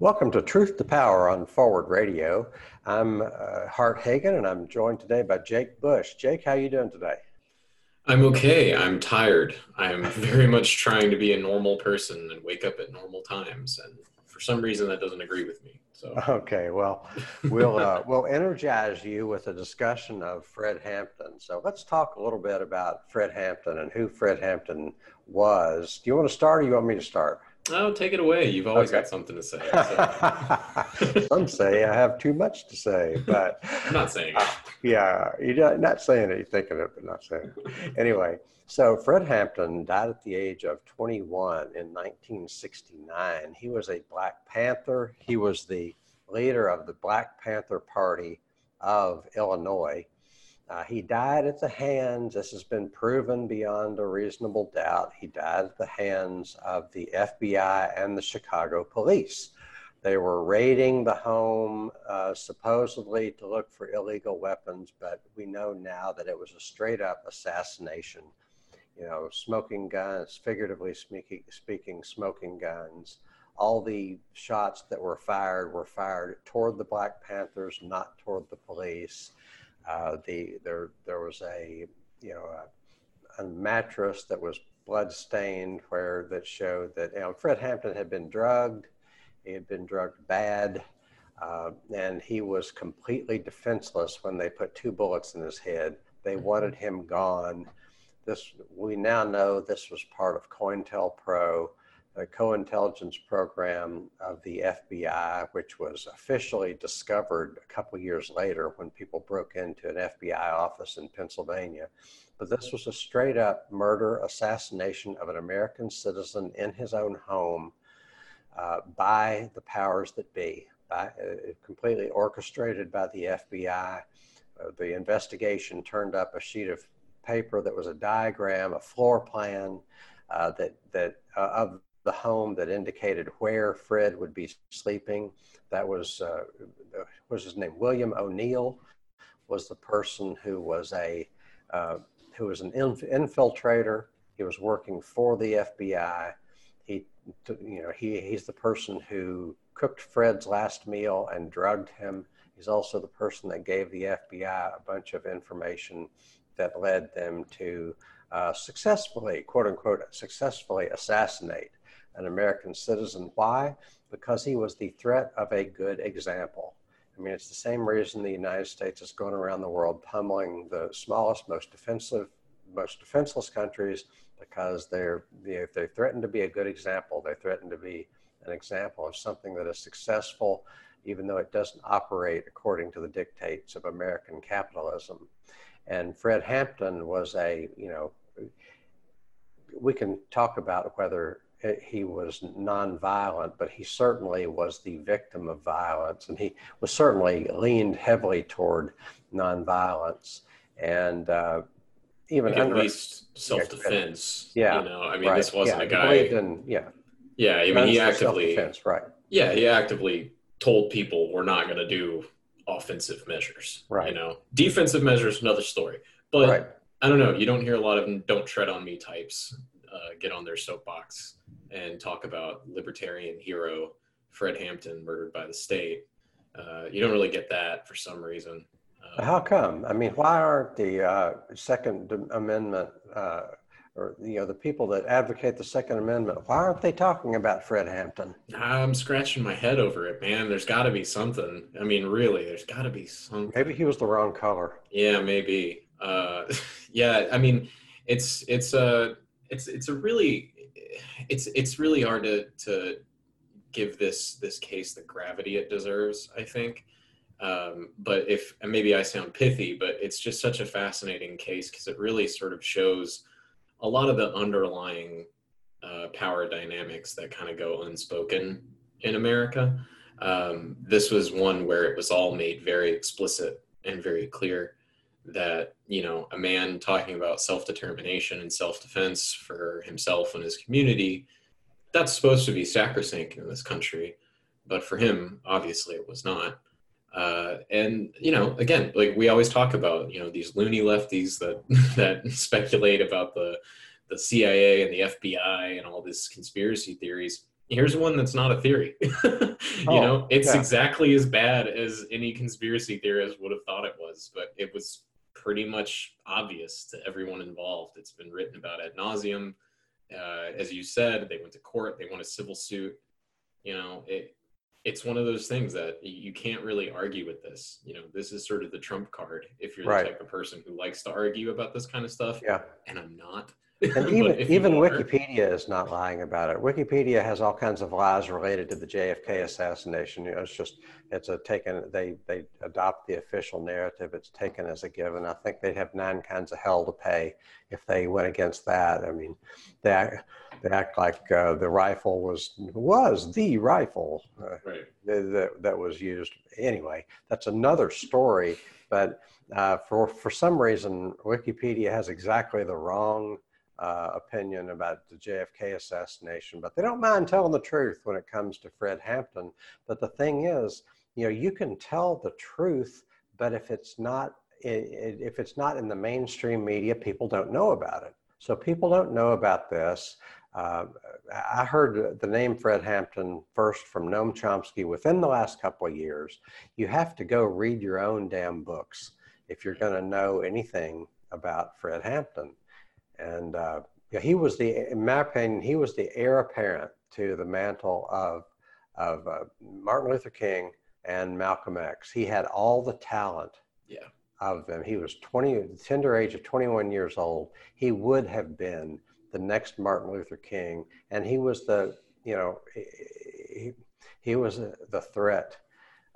Welcome to Truth to Power on Forward Radio. I'm uh, Hart Hagan, and I'm joined today by Jake Bush. Jake, how you doing today? I'm okay. I'm tired. I'm very much trying to be a normal person and wake up at normal times, and for some reason that doesn't agree with me. So okay, well, we'll uh, we'll energize you with a discussion of Fred Hampton. So let's talk a little bit about Fred Hampton and who Fred Hampton was. Do you want to start, or you want me to start? Oh, take it away. You've always okay. got something to say. So. Some say I have too much to say, but I'm not saying it. Uh, yeah, you're not saying it. You're thinking it, but not saying it. Anyway, so Fred Hampton died at the age of 21 in 1969. He was a Black Panther. He was the leader of the Black Panther Party of Illinois. Uh, he died at the hands, this has been proven beyond a reasonable doubt, he died at the hands of the FBI and the Chicago police. They were raiding the home uh, supposedly to look for illegal weapons, but we know now that it was a straight up assassination. You know, smoking guns, figuratively speaking, speaking smoking guns. All the shots that were fired were fired toward the Black Panthers, not toward the police uh, the there there was a you know a, a, mattress that was blood stained where that showed that you know Fred Hampton had been drugged, he had been drugged bad, uh, and he was completely defenseless when they put two bullets in his head. They wanted him gone. This we now know this was part of COINTELPRO a co-intelligence program of the FBI, which was officially discovered a couple years later when people broke into an FBI office in Pennsylvania. But this was a straight up murder, assassination of an American citizen in his own home uh, by the powers that be, by, uh, completely orchestrated by the FBI. Uh, the investigation turned up a sheet of paper that was a diagram, a floor plan uh, that that uh, of the home that indicated where Fred would be sleeping. That was uh, was his name. William O'Neill was the person who was a uh, who was an inf- infiltrator. He was working for the FBI. He, you know, he he's the person who cooked Fred's last meal and drugged him. He's also the person that gave the FBI a bunch of information that led them to uh, successfully, quote unquote, successfully assassinate an American citizen. Why? Because he was the threat of a good example. I mean, it's the same reason the United States is going around the world pummeling the smallest, most defensive, most defenseless countries because they're if they threaten to be a good example. They threaten to be an example of something that is successful, even though it doesn't operate according to the dictates of American capitalism. And Fred Hampton was a, you know, we can talk about whether he was nonviolent, but he certainly was the victim of violence, and he was certainly leaned heavily toward nonviolence, and uh, even like at least self-defense. Yeah, you know, I mean, right. this wasn't yeah, a guy. In, yeah, yeah. I mean, he actively, right? Yeah, he actively told people we're not going to do offensive measures. Right. You know, defensive measures another story, but. Right. I don't know. You don't hear a lot of "don't tread on me" types uh, get on their soapbox and talk about libertarian hero Fred Hampton murdered by the state. Uh, you don't really get that for some reason. Uh, How come? I mean, why aren't the uh, Second Amendment uh, or you know the people that advocate the Second Amendment? Why aren't they talking about Fred Hampton? I'm scratching my head over it, man. There's got to be something. I mean, really, there's got to be something. Maybe he was the wrong color. Yeah, maybe. Uh, yeah, I mean, it's it's a it's it's a really it's it's really hard to to give this this case the gravity it deserves. I think. Um, but if maybe I sound pithy, but it's just such a fascinating case because it really sort of shows a lot of the underlying uh, power dynamics that kind of go unspoken in America. Um, this was one where it was all made very explicit and very clear that you know a man talking about self-determination and self-defense for himself and his community that's supposed to be sacrosanct in this country but for him obviously it was not uh, and you know again like we always talk about you know these loony lefties that that speculate about the the cia and the fbi and all these conspiracy theories here's one that's not a theory. you oh, know, it's yeah. exactly as bad as any conspiracy theorist would have thought it was, but it was pretty much obvious to everyone involved. It's been written about ad nauseum. Uh, as you said, they went to court, they won a civil suit. You know, it, it's one of those things that you can't really argue with this. You know, this is sort of the trump card if you're the right. type of person who likes to argue about this kind of stuff. Yeah. And I'm not. And even even Wikipedia is not lying about it. Wikipedia has all kinds of lies related to the JFK assassination. You know, it's just it's a taken they they adopt the official narrative. It's taken as a given. I think they'd have nine kinds of hell to pay if they went against that. I mean, they act, they act like uh, the rifle was was the rifle uh, right. that that was used. Anyway, that's another story. But uh, for for some reason, Wikipedia has exactly the wrong uh, opinion about the JFK assassination, but they don't mind telling the truth when it comes to Fred Hampton. But the thing is, you know, you can tell the truth, but if it's not if it's not in the mainstream media, people don't know about it. So people don't know about this. Uh, I heard the name Fred Hampton first from Noam Chomsky within the last couple of years. You have to go read your own damn books if you're going to know anything about Fred Hampton. And uh, yeah, he was the, in my opinion, he was the heir apparent to the mantle of, of uh, Martin Luther King and Malcolm X. He had all the talent yeah. of them. He was 20, the tender age of 21 years old. He would have been the next Martin Luther King. And he was the, you know, he, he was the threat.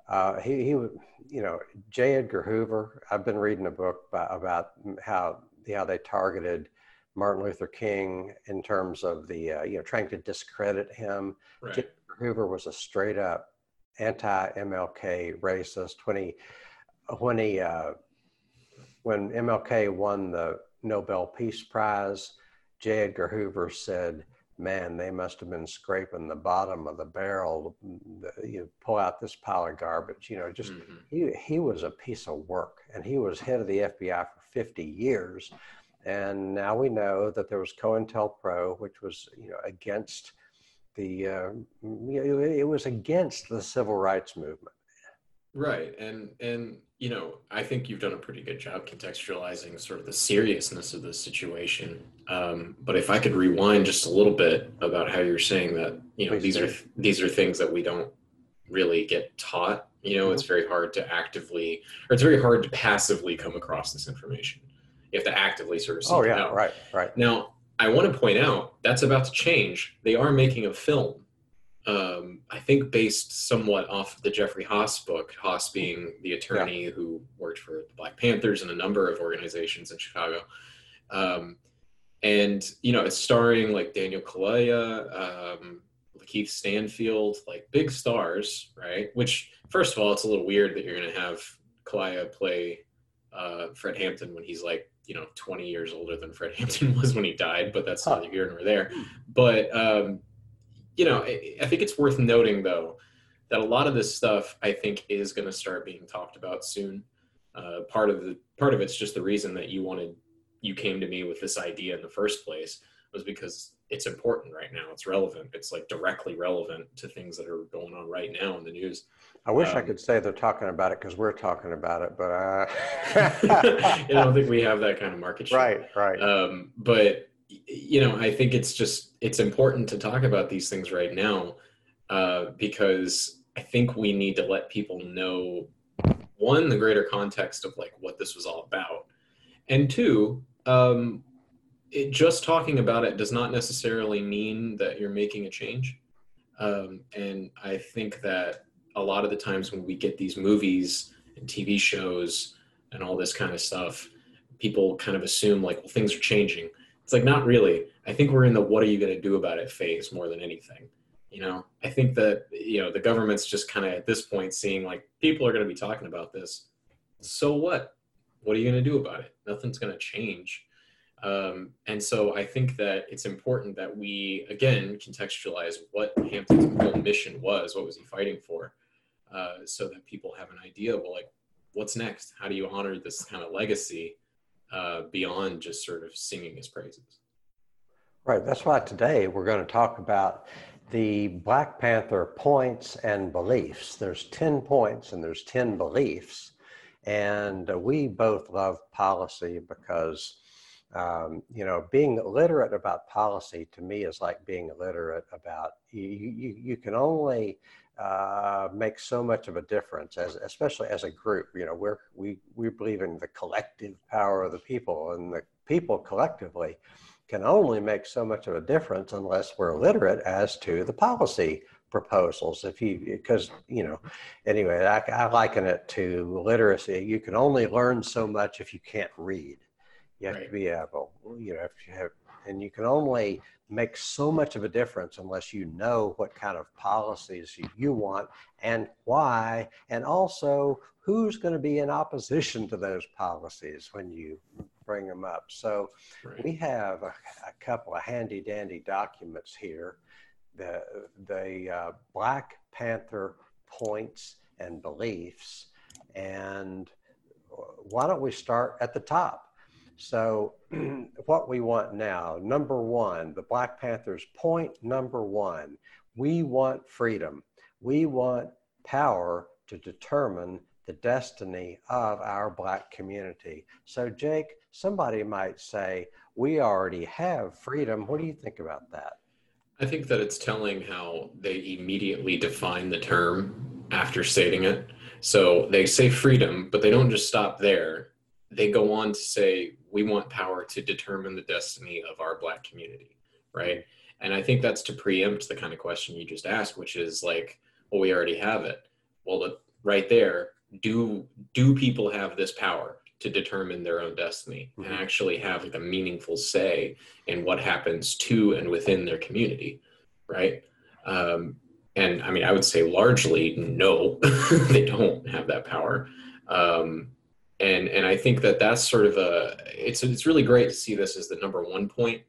Uh, he, he, you know, J. Edgar Hoover. I've been reading a book about, about how how they targeted Martin Luther King in terms of the uh, you know trying to discredit him. Right. Hoover was a straight up anti-MLK racist when he when he uh, when MLK won the Nobel Peace Prize. J. Edgar Hoover said, "Man, they must have been scraping the bottom of the barrel. You pull out this pile of garbage. You know, just mm-hmm. he he was a piece of work, and he was head of the FBI for 50 years." And now we know that there was COINTELPRO, which was you know against the uh, it was against the civil rights movement. Right, and and you know I think you've done a pretty good job contextualizing sort of the seriousness of the situation. Um, but if I could rewind just a little bit about how you're saying that you know Please these do. are these are things that we don't really get taught. You know, mm-hmm. it's very hard to actively or it's very hard to passively come across this information. You have to actively sort of oh, yeah, out. right, right. Now, I want to point out that's about to change. They are making a film, um, I think based somewhat off the Jeffrey Haas book, Haas being the attorney yeah. who worked for the Black Panthers and a number of organizations in Chicago. Um, and, you know, it's starring like Daniel Kaluuya, um, Keith Stanfield, like big stars, right? Which, first of all, it's a little weird that you're going to have Kaluuya play uh, Fred Hampton when he's like you know 20 years older than Fred Hampton was when he died, but that's neither here nor there. But um, you know, I, I think it's worth noting though that a lot of this stuff I think is going to start being talked about soon. Uh, part of the part of it's just the reason that you wanted you came to me with this idea in the first place was because it's important right now. It's relevant. It's like directly relevant to things that are going on right now in the news. I wish um, I could say they're talking about it because we're talking about it, but uh... I don't think we have that kind of market share. Right, right. Um, but you know, I think it's just it's important to talk about these things right now uh, because I think we need to let people know one the greater context of like what this was all about, and two, um, it, just talking about it does not necessarily mean that you're making a change. Um, and I think that a lot of the times when we get these movies and TV shows and all this kind of stuff, people kind of assume like, well, things are changing. It's like, not really. I think we're in the what are you going to do about it phase more than anything. You know, I think that, you know, the government's just kind of at this point seeing like people are going to be talking about this. So what? What are you going to do about it? Nothing's going to change. Um, and so I think that it's important that we, again, contextualize what Hampton's real mission was. What was he fighting for? Uh, so that people have an idea well like what's next how do you honor this kind of legacy uh, beyond just sort of singing his praises right that's why today we're going to talk about the Black Panther points and beliefs. There's 10 points and there's 10 beliefs. And we both love policy because, um, you know, being literate about policy to me is like being literate about, you, you, you can only uh, make so much of a difference, as, especially as a group. You know, we're, we, we believe in the collective power of the people and the people collectively can only make so much of a difference unless we're literate as to the policy proposals. If you, because, you know, anyway, I, I, liken it to literacy. You can only learn so much if you can't read. You have right. to be able, you know, if you have, and you can only make so much of a difference unless you know what kind of policies you want and why, and also who's going to be in opposition to those policies when you bring them up. So right. we have a, a, couple of handy dandy documents here. The, the uh, Black Panther points and beliefs. And why don't we start at the top? So, what we want now, number one, the Black Panthers point number one, we want freedom. We want power to determine the destiny of our Black community. So, Jake, somebody might say, we already have freedom. What do you think about that? I think that it's telling how they immediately define the term after stating it. So they say freedom, but they don't just stop there. They go on to say, we want power to determine the destiny of our Black community, right? And I think that's to preempt the kind of question you just asked, which is like, well, we already have it. Well, right there, do do people have this power? to determine their own destiny mm-hmm. and actually have like a meaningful say in what happens to and within their community right um, and i mean i would say largely no they don't have that power um, and and i think that that's sort of a it's it's really great to see this as the number one point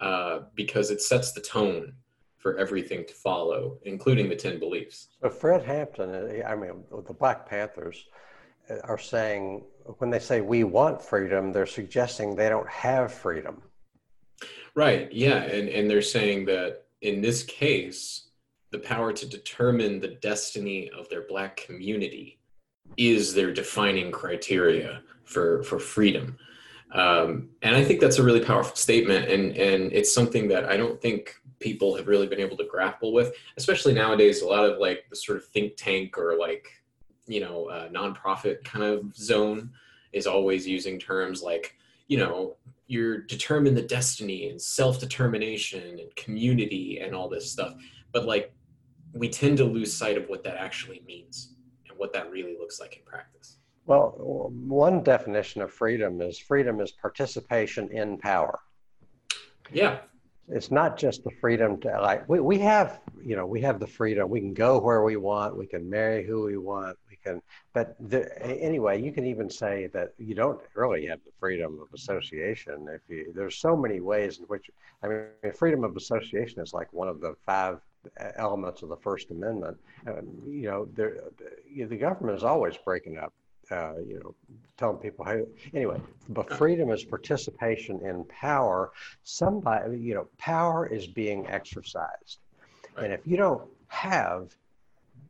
uh, because it sets the tone for everything to follow including the 10 beliefs so fred hampton i mean the black panthers are saying when they say we want freedom, they're suggesting they don't have freedom. Right. Yeah. And, and they're saying that in this case, the power to determine the destiny of their Black community is their defining criteria for, for freedom. Um, and I think that's a really powerful statement. And, and it's something that I don't think people have really been able to grapple with, especially nowadays. A lot of like the sort of think tank or like you know uh, nonprofit kind of zone is always using terms like you know you're determine the destiny and self-determination and community and all this stuff but like we tend to lose sight of what that actually means what that really looks like in practice. Well one definition of freedom is freedom is participation in power. Yeah. It's not just the freedom to like we, we have you know we have the freedom. We can go where we want. We can marry who we want. We can, but the, anyway, you can even say that you don't really have the freedom of association. If you, there's so many ways in which, I mean, freedom of association is like one of the five elements of the First Amendment. Um, you know, there, the government is always breaking up. Uh, you know, telling people how. Anyway, but freedom is participation in power. Somebody, you know, power is being exercised, right. and if you don't have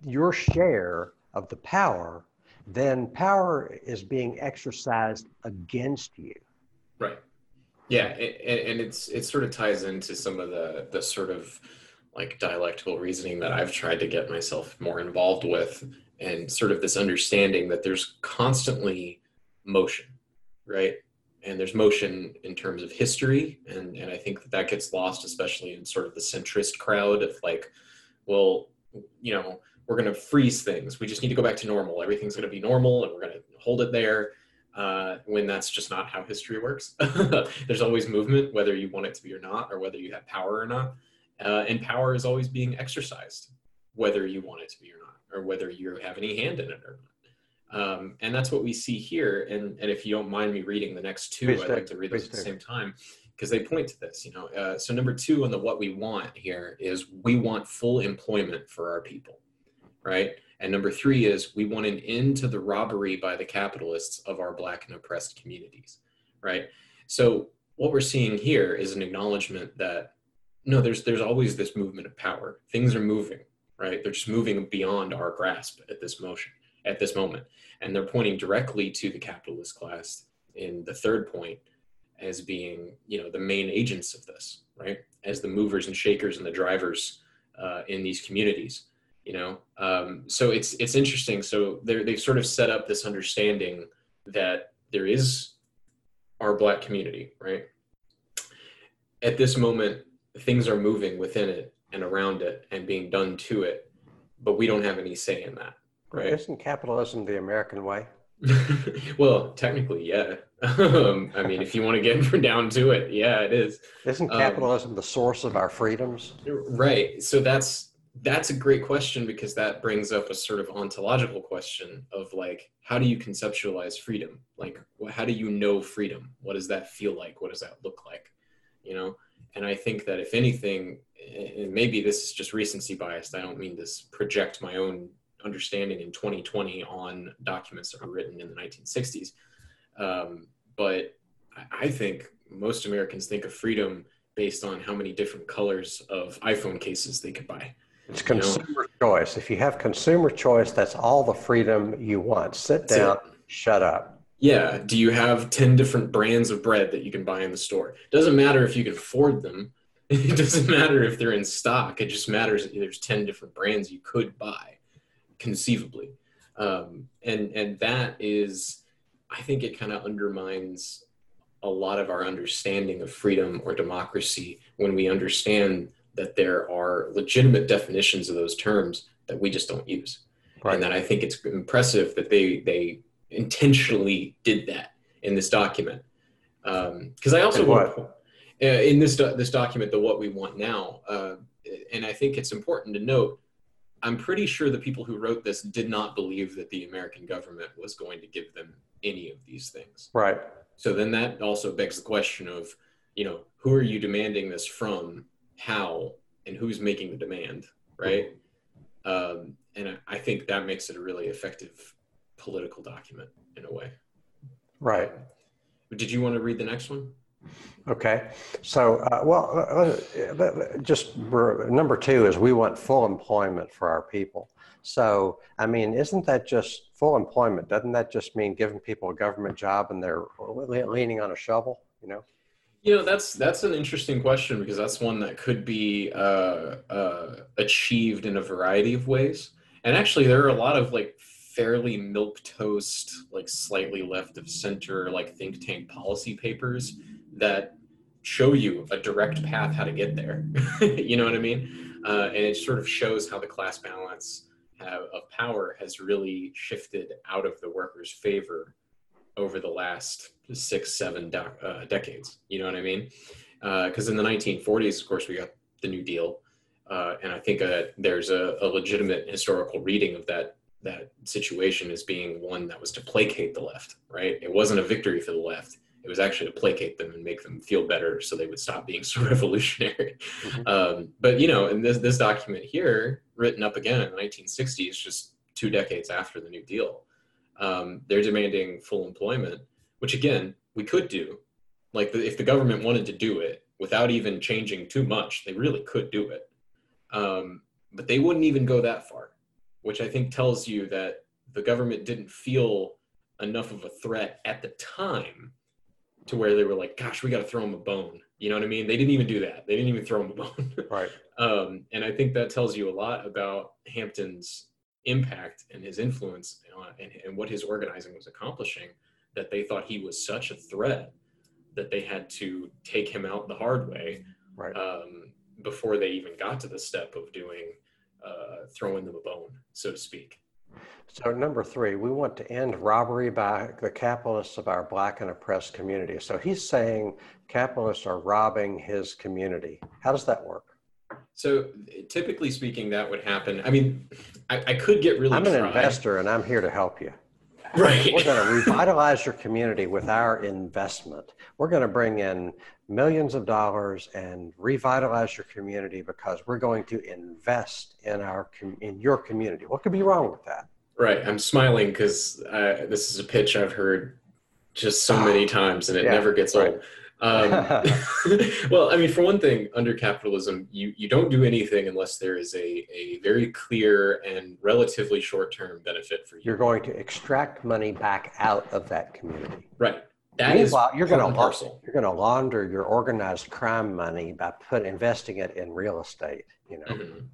your share of the power, then power is being exercised against you. Right. Yeah, and, and it's it sort of ties into some of the the sort of like dialectical reasoning that I've tried to get myself more involved with, and sort of this understanding that there's constantly motion, right? And there's motion in terms of history, and and I think that that gets lost, especially in sort of the centrist crowd of like, well, you know, we're going to freeze things. We just need to go back to normal. Everything's going to be normal and we're going to hold it there. Uh, when that's just not how history works. There's always movement, whether you want it to be or not, or whether you have power or not. Uh, and power is always being exercised, whether you want it to be or not, or whether you have any hand in it or not. Um, and that's what we see here. And, and if you don't mind me reading the next two, I'd like to read those at the same time because they point to this. You know, uh, so number two on the what we want here is we want full employment for our people right? And number three is we want an end to the robbery by the capitalists of our Black and oppressed communities, right? So what we're seeing here is an acknowledgement that no, there's there's always this movement of power. Things are moving, right? They're just moving beyond our grasp at this motion, at this moment, and they're pointing directly to the capitalist class in the third point as being, you know, the main agents of this, right? As the movers and shakers and the drivers uh, in these communities, you know. Um, so it's it's interesting. So they they've sort of set up this understanding that there is our black community, right? At this moment, things are moving within it and around it and being done to it, but we don't have any say in that, right? Isn't capitalism the American way? well, technically, yeah. um, I mean, if you want to get down to it, yeah, it is. Isn't um, capitalism um, the source of our freedoms? Right. So that's that's a great question because that brings up a sort of ontological question of like how do you conceptualize freedom like how do you know freedom what does that feel like what does that look like you know and i think that if anything and maybe this is just recency biased i don't mean to project my own understanding in 2020 on documents that were written in the 1960s um, but i think most americans think of freedom based on how many different colors of iphone cases they could buy it's consumer choice. If you have consumer choice, that's all the freedom you want. Sit down, shut up. Yeah. Do you have 10 different brands of bread that you can buy in the store? Doesn't matter if you can afford them. It doesn't matter if they're in stock. It just matters that there's 10 different brands you could buy conceivably. Um, and, and that is, I think it kind of undermines a lot of our understanding of freedom or democracy when we understand that there are legitimate definitions of those terms that we just don't use. Right. And that I think it's impressive that they they intentionally did that in this document. Because um, I also want uh, in this do- this document the what we want now, uh, and I think it's important to note. I'm pretty sure the people who wrote this did not believe that the American government was going to give them any of these things. Right. So then that also begs the question of, you know, who are you demanding this from how and who's making the demand, right? Um, and I think that makes it a really effective political document in a way. Right. Did you want to read the next one? Okay. So, uh, well, uh, just number two is we want full employment for our people. So, I mean, isn't that just full employment? Doesn't that just mean giving people a government job and they're leaning on a shovel, you know? You know, that's that's an interesting question because that's one that could be uh, uh, achieved in a variety of ways. And actually, there are a lot of like fairly milk toast, like slightly left of center, like think tank policy papers that show you a direct path how to get there. you know what I mean? Uh, and it sort of shows how the class balance have, of power has really shifted out of the workers' favor over the last six, seven de- uh, decades. You know what I mean? Because uh, in the 1940s, of course, we got the New Deal, uh, and I think uh, there's a, a, legitimate historical reading of that that situation as being one that was to placate the left. Right? It wasn't a victory for the left. It was actually to placate them and make them feel better, so they would stop being so revolutionary. Mm-hmm. Um, but you know, in this this document here, written up again in the 1960s, just two decades after the New Deal, um, they're demanding full employment, which again we could do. Like the, if the government wanted to do it without even changing too much, they really could do it. Um, but they wouldn't even go that far, which I think tells you that the government didn't feel enough of a threat at the time to where they were like, gosh, we got to throw them a bone. You know what I mean? They didn't even do that. They didn't even throw them a bone. right. Um, and I think that tells you a lot about Hampton's impact and his influence uh, and, and what his organizing was accomplishing that they thought he was such a threat that they had to take him out the hard way right. um, before they even got to the step of doing uh, throwing them a bone, so to speak. So number three, we want to end robbery by the capitalists of our black and oppressed community. So he's saying capitalists are robbing his community. How does that work? So typically speaking, that would happen. I mean, I, I could get really. I'm an investor, and I'm here to help you. Right. We're going to revitalize your community with our investment. We're going to bring in millions of dollars and revitalize your community because we're going to invest in our in your community. What could be wrong with that? Right. I'm smiling because uh, this is a pitch I've heard just so many times, and it yeah, never gets right. Um, well, I mean, for one thing, under capitalism, you, you don't do anything unless there is a, a very clear and relatively short term benefit for you. You're going to extract money back out of that community. Right. That is Meanwhile, you're going to parcel. you're going to launder your organized crime money by put investing it in real estate. You know, Mhm.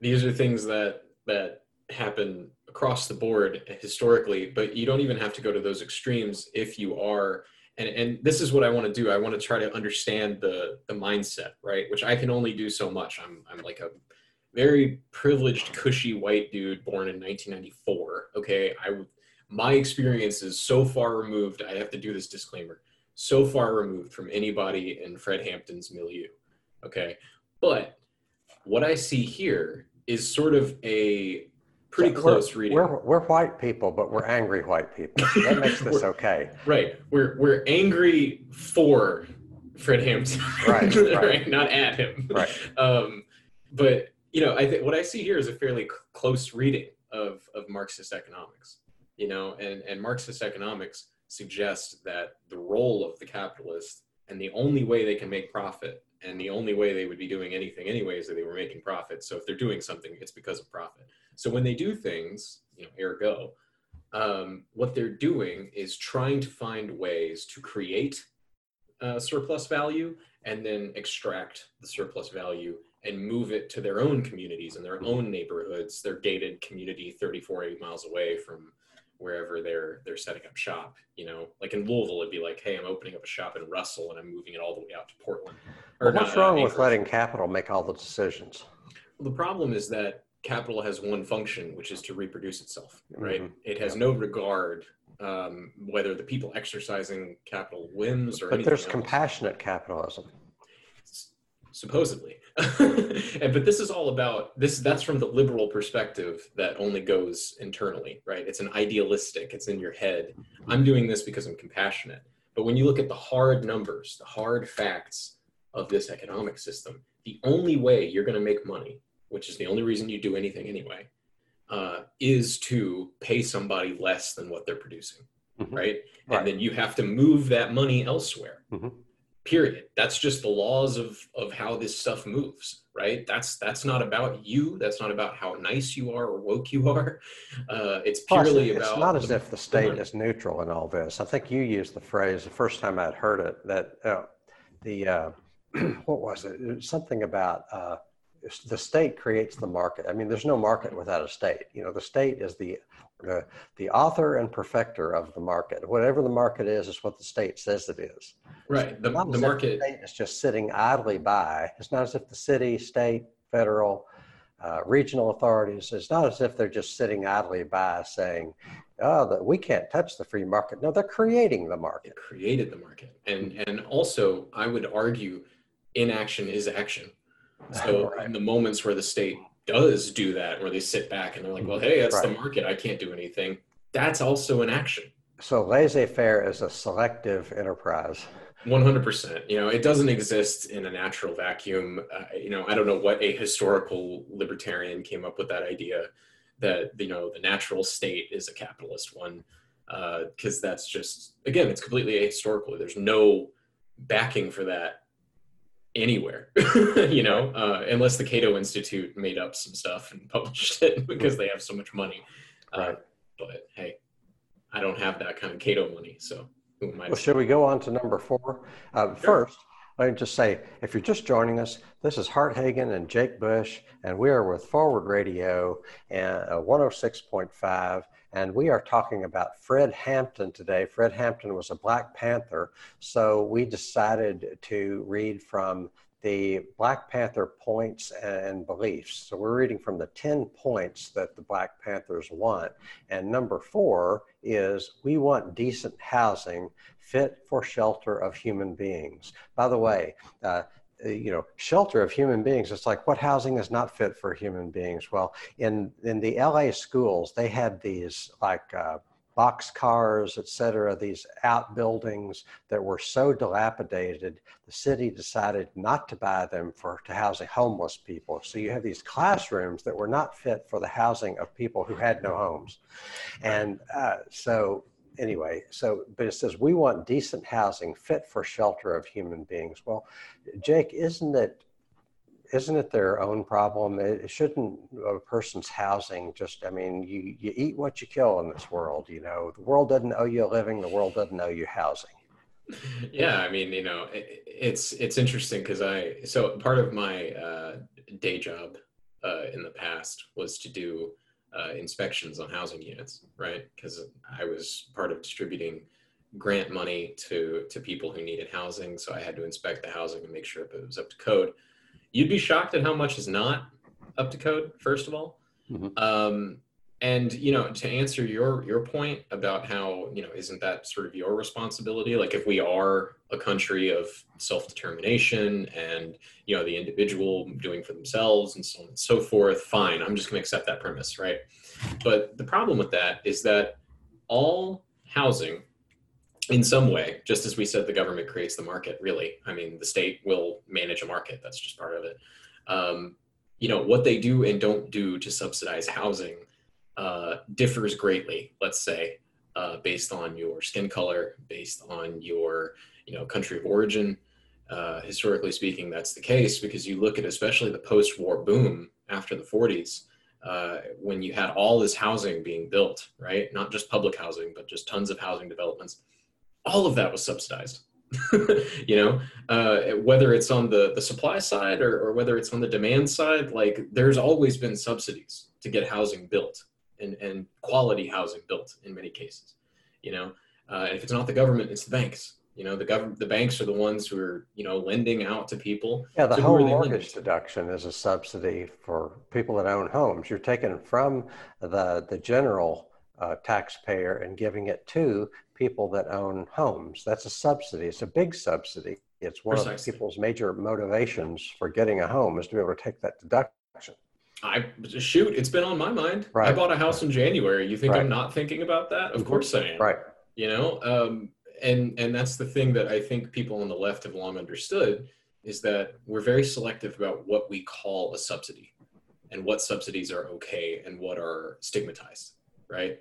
These are things that that happen across the board historically, but you don't even have to go to those extremes if you are. And and this is what I want to do. I want to try to understand the the mindset, right? Which I can only do so much. I'm I'm like a very privileged, cushy white dude born in 1994. Okay, I my experience is so far removed. I have to do this disclaimer. So far removed from anybody in Fred Hampton's milieu. Okay, but what I see here is sort of a pretty So close reading. we're we're white people, but we're angry white people. That makes this okay. Right. We're we're angry for Fred Hampton. Right, right. Not at him. Right. Um, but you know, I think what I see here is a fairly c- close reading of of Marxist economics. You know, and and Marxist economics suggests that the role of the capitalist and the only way they can make profit and the only way they would be doing anything anyway is that they were making profit. So if they're doing something, it's because of profit. So when they do things, you know, ergo, um, what they're doing is trying to find ways to create uh, surplus value and then extract the surplus value and move it to their own communities and their own neighborhoods, their gated community 34, 80 miles away from wherever they're they're setting up shop. You know, like in Louisville, it'd be like, hey, I'm opening up a shop in Russell and I'm moving it all the way out to Portland. Well, not, what's uh, wrong with letting capital make all the decisions? Well, the problem is that capital has one function, which is to reproduce itself, right? Mhm. It has no regard um, whether the people exercising capital whims or But there's else. compassionate capitalism. Supposedly and but this is all about this that's from the liberal perspective that only goes internally right it's an idealistic it's in your head i'm doing this because i'm compassionate but when you look at the hard numbers the hard facts of this economic system the only way you're going to make money which is the only reason you do anything anyway uh, is to pay somebody less than what they're producing Mhm. right Right. and then you have to move that money elsewhere Mhm. Period that's just the laws of of how this stuff moves right that's that's not about you that's not about how nice you are or woke you are uh, it's Plus, purely it's about not as the- if the state is neutral in all this. I think you used the phrase the first time I'd heard it that uh, the uh, what was it? It was something about uh, the state creates the market. I mean, there's no market without a state. You know, the state is the the, the author and perfecter of the market. Whatever the market is, is what the state says it is. right the, the market state is just sitting idly by. It's not as if the city, state, federal, uh, regional authorities. It's not as if they're just sitting idly by saying, "Oh, that we can't touch the free market." No, they're creating the market. it created the market and and also i would argue inaction is action so Right. in the moments where the state does do that where they sit back and they're like well hey that's the market. I can't do anything that's also an action. So laissez-faire is a selective enterprise. 100% you know it doesn't exist in a natural vacuum. Uh, you know i don't know what a historical libertarian came up with that idea that you know the natural state is a capitalist one because that's just again it's completely ahistorical. There's no backing for that anywhere you know uh, unless the cato institute made up some stuff and published it because they have so much money uh, Right. but hey i don't have that kind of cato money so who am I Well, should we go on to number four? Uh, First, let me just say, if you're just joining us, this is Hart Hagan and Jake Bush, and we are with Forward Radio and uh, 106.5, and we are talking about Fred Hampton today. Fred Hampton was a Black Panther, so we decided to read from the Black Panther points and beliefs. So we're reading from the 10 points that the Black Panthers want. And number four is we want decent housing fit for shelter of human beings. By the way, uh, you know, shelter of human beings. It's like what housing is not fit for human beings. Well, in in the LA schools, they had these like uh, box cars, et cetera, these outbuildings that were so dilapidated, the city decided not to buy them for to housing homeless people. So you have these classrooms that were not fit for the housing of people who had no homes, and uh, so anyway, so, but it says we want decent housing fit for shelter of human beings. Well, Jake, isn't it, isn't it their own problem? It shouldn't a person's housing just, I mean, you, you eat what you kill in this world, you know, the world doesn't owe you a living, the world doesn't owe you housing. Yeah, I mean, you know, it, it's it's interesting because I so part of my uh, day job uh, in the past was to do uh, inspections on housing units, right? Because I was part of distributing grant money to to people who needed housing, so I had to inspect the housing and make sure it was up to code. You'd be shocked at how much is not up to code. First of all, mm-hmm. um, and you know to answer your your point about how you know isn't that sort of your responsibility? Like if we are a country of self-determination and you know the individual doing for themselves and so on and so forth fine i'm just going to accept that premise right? But the problem with that is that all housing in some way just as we said the government creates the market really. I mean the state will manage a market. That's just part of it. Um, you know what they do and don't do to subsidize housing uh, differs greatly, let's say, uh, based on your skin color, based on your you know country of origin. Uh, historically speaking, that's the case because you look at especially the post-war boom after the 40s, uh, when you had all this housing being built, right? Not just public housing, but just tons of housing developments. All of that was subsidized. you know, uh, whether it's on the the supply side or, or whether it's on the demand side, like there's always been subsidies to get housing built and, and quality housing built in many cases. You know, uh, if it's not the government, it's the banks. You know, the government, the banks are the ones who are you know lending out to people. Yeah, the so home mortgage deduction is a subsidy for people that own homes. You're taking from the the general uh, taxpayer and giving it to people that own homes. That's a subsidy. It's a big subsidy. It's one Precisely. of people's major motivations for getting a home is to be able to take that deduction. I shoot, it's been on my mind. Right. I bought a house in January. You think right. I'm not thinking about that? Of mm-hmm. course I am. Right. You know, um, and and that's the thing that I think people on the left have long understood is that we're very selective about what we call a subsidy and what subsidies are okay and what are stigmatized, right?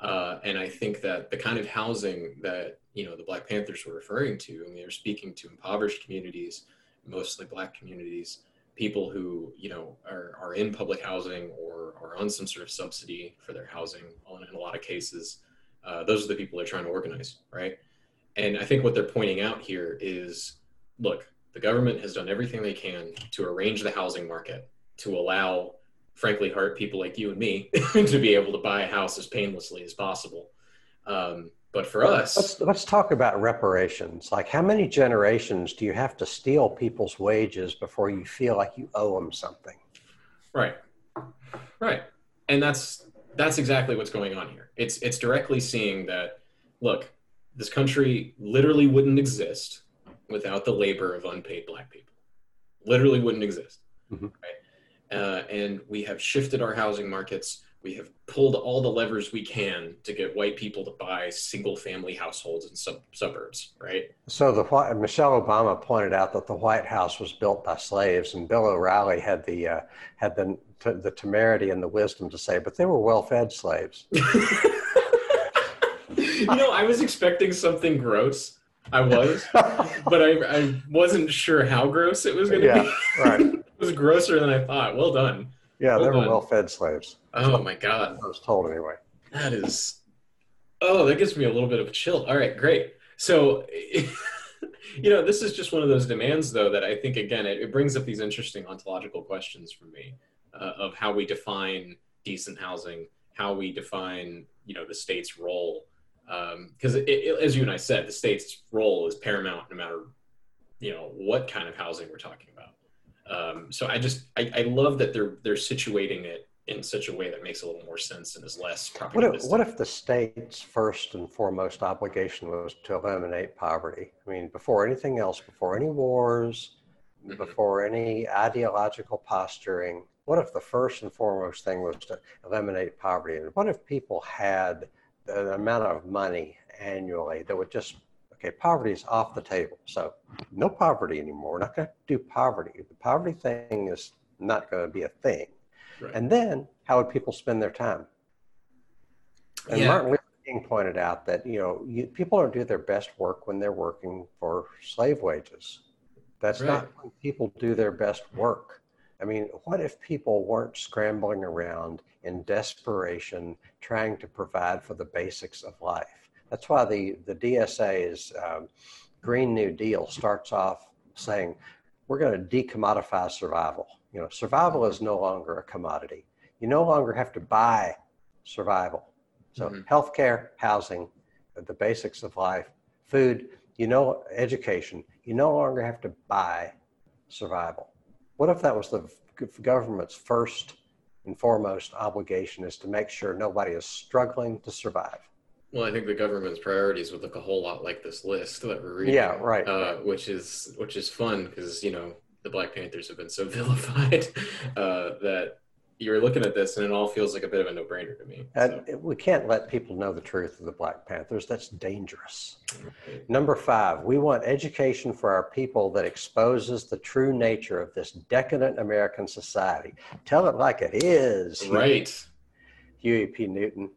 Uh, and I think that the kind of housing that you know the Black Panthers were referring to, and they're speaking to impoverished communities, mostly Black communities, people who you know are, are in public housing or are on some sort of subsidy for their housing in a lot of cases uh, those are the people they're trying to organize right? And i think what they're pointing out here is look the government has done everything they can to arrange the housing market to allow frankly hard people like you and me to be able to buy a house as painlessly as possible. Um, but for us, let's, let's talk about reparations. Like, how many generations do you have to steal people's wages before you feel like you owe them something? Right, right, and that's that's exactly what's going on here. It's it's directly seeing that. Look, this country literally wouldn't exist without the labor of unpaid Black people. Literally wouldn't exist. Mm-hmm. Right, uh, and we have shifted our housing markets we have pulled all the levers we can to get white people to buy single family households in sub- suburbs, right? So the Michelle Obama pointed out that the White House was built by slaves, and Bill O'Reilly had the uh, had the the temerity and the wisdom to say, but they were well fed slaves. you know, I was expecting something gross. I was, but I, I wasn't sure how gross it was going to yeah, be. right. it was grosser than I thought. Well done. Yeah, they were well-fed slaves. Oh my god! I was told anyway. That is. Oh, that gives me a little bit of a chill. All right, great. So, you know, this is just one of those demands, though, that I think again it, it brings up these interesting ontological questions for me uh, of how we define decent housing, how we define, you know, the state's role. Because, um, as you and I said, the state's role is paramount, no matter, you know, what kind of housing we're talking about. Um, so I just I, I love that they're they're situating it in such a way that makes a little more sense and is less what if, what if the state's first and foremost obligation was to eliminate poverty? I mean, before anything else, before any wars, mm-hmm. before any ideological posturing, what if the first and foremost thing was to eliminate poverty? And what if people had the amount of money annually that would just Okay, poverty is off the table. So no poverty anymore. We're not going to do poverty. The poverty thing is not going to be a thing. Right. And then how would people spend their time? And yeah. Martin, Luther King pointed out that you know you, people don't do their best work when they're working for slave wages. That's Right. not when people do their best work. I mean, what if people weren't scrambling around in desperation trying to provide for the basics of life? That's why the the DSA's um, Green New Deal starts off saying we're going to decommodify survival. You know, survival is no longer a commodity. You no longer have to buy survival. So Mhm. healthcare, housing, the basics of life, food, you know, education, you no longer have to buy survival. What if that was the government's first and foremost obligation is to make sure nobody is struggling to survive? Well, I think the government's priorities would look a whole lot like this list that we're reading. Yeah, right. Uh, which is which is fun because you know the Black Panthers have been so vilified uh, that you're looking at this and it all feels like a bit of a no-brainer to me. And we can't let people know the truth of the Black Panthers. That's dangerous. Number five, we want education for our people that exposes the true nature of this decadent American society. Tell it like it is. So, right. Huey P. Newton,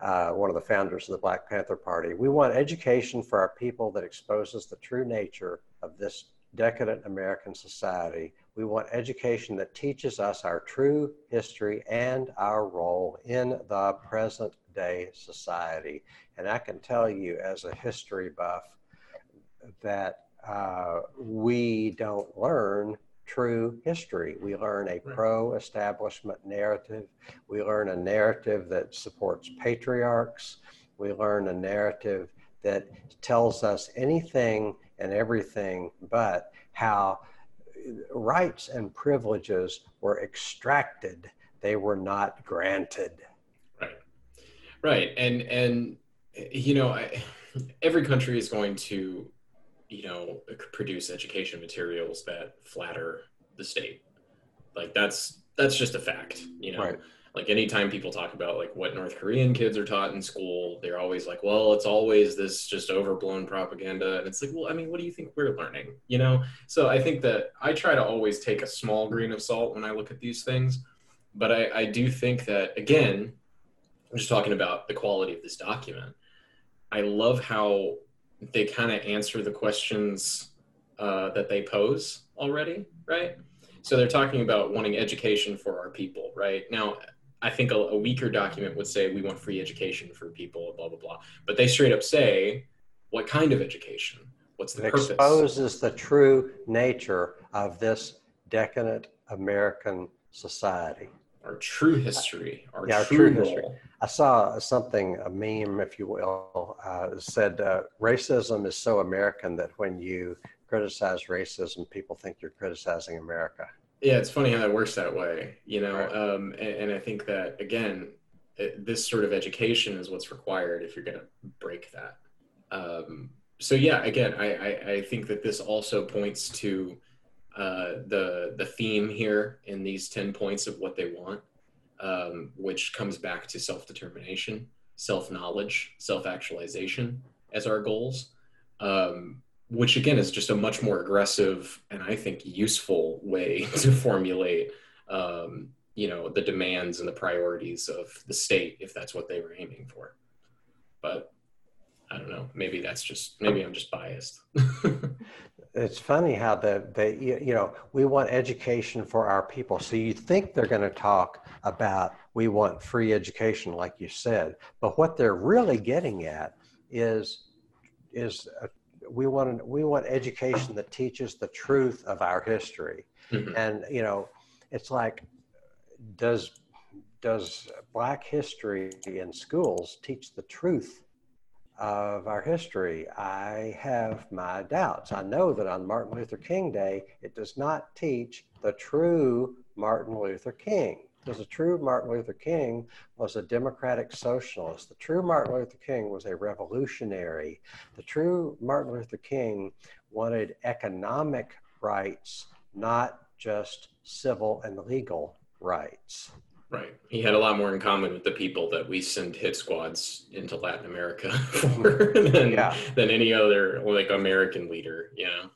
uh, one of the founders of the Black Panther Party. We want education for our people that exposes the true nature of this decadent American society. We want education that teaches us our true history and our role in the present day society. And I can tell you, as a history buff, that uh, we don't learn true history. We learn a pro establishment narrative. We learn a narrative that supports patriarchs. We learn a narrative that tells us anything and everything but how rights and privileges were extracted, they were not granted. Right. Right. And and you know, I, every country is going to, you know, produce education materials that flatter the state. Like that's that's just a fact, you know. Right. Like anytime people talk about like what North Korean kids are taught in school, they're always like, well, it's always this just overblown propaganda. And it's like, well, I mean, what do you think we're learning? You know? So I think that I try to always take a small grain of salt when I look at these things. But I, I do think that again, I'm just talking about the quality of this document. I love how they kind of answer the questions uh, that they pose already, right? So they're talking about wanting education for our people, right? Now, I think a, a weaker document would say we want free education for people, blah blah blah. But they straight up say, what kind of education? What's the It purpose? exposes the true nature of this decadent American society. Our true history, our Yeah, our true, true history. I saw something, a meme, if you will, uh, said uh, racism is so American that when you criticize racism, people think you're criticizing America. Yeah, it's funny how that works that way, you know. Right. Um, and, and I think that again, it, this sort of education is what's required if you're going to break that. Um, so yeah, again, I, I, I think that this also points to uh, the the theme here in these ten points of what they want, um, which comes back to self determination, self knowledge, self actualization as our goals. Um, which again is just a much more aggressive and I think useful way to formulate, um, you know, the demands and the priorities of the state if that's what they were aiming for. But I don't know. Maybe that's just maybe I'm just biased. It's funny how the they you you know we want education for our people. So you think they're going to talk about we want free education, like you said, but what they're really getting at is is uh, we want we want education that teaches the truth of our history. Mhm. And you know, it's like does does Black history in schools teach the truth of our history? I have my doubts. I know that on Martin Luther King Day, it does not teach the true Martin Luther King. Because the true Martin Luther King was a democratic socialist. The true Martin Luther King was a revolutionary. The true Martin Luther King wanted economic rights, not just civil and legal rights. Right. He had a lot more in common with the people that we send hit squads into Latin America for than, Yeah. than any other like American leader, you know.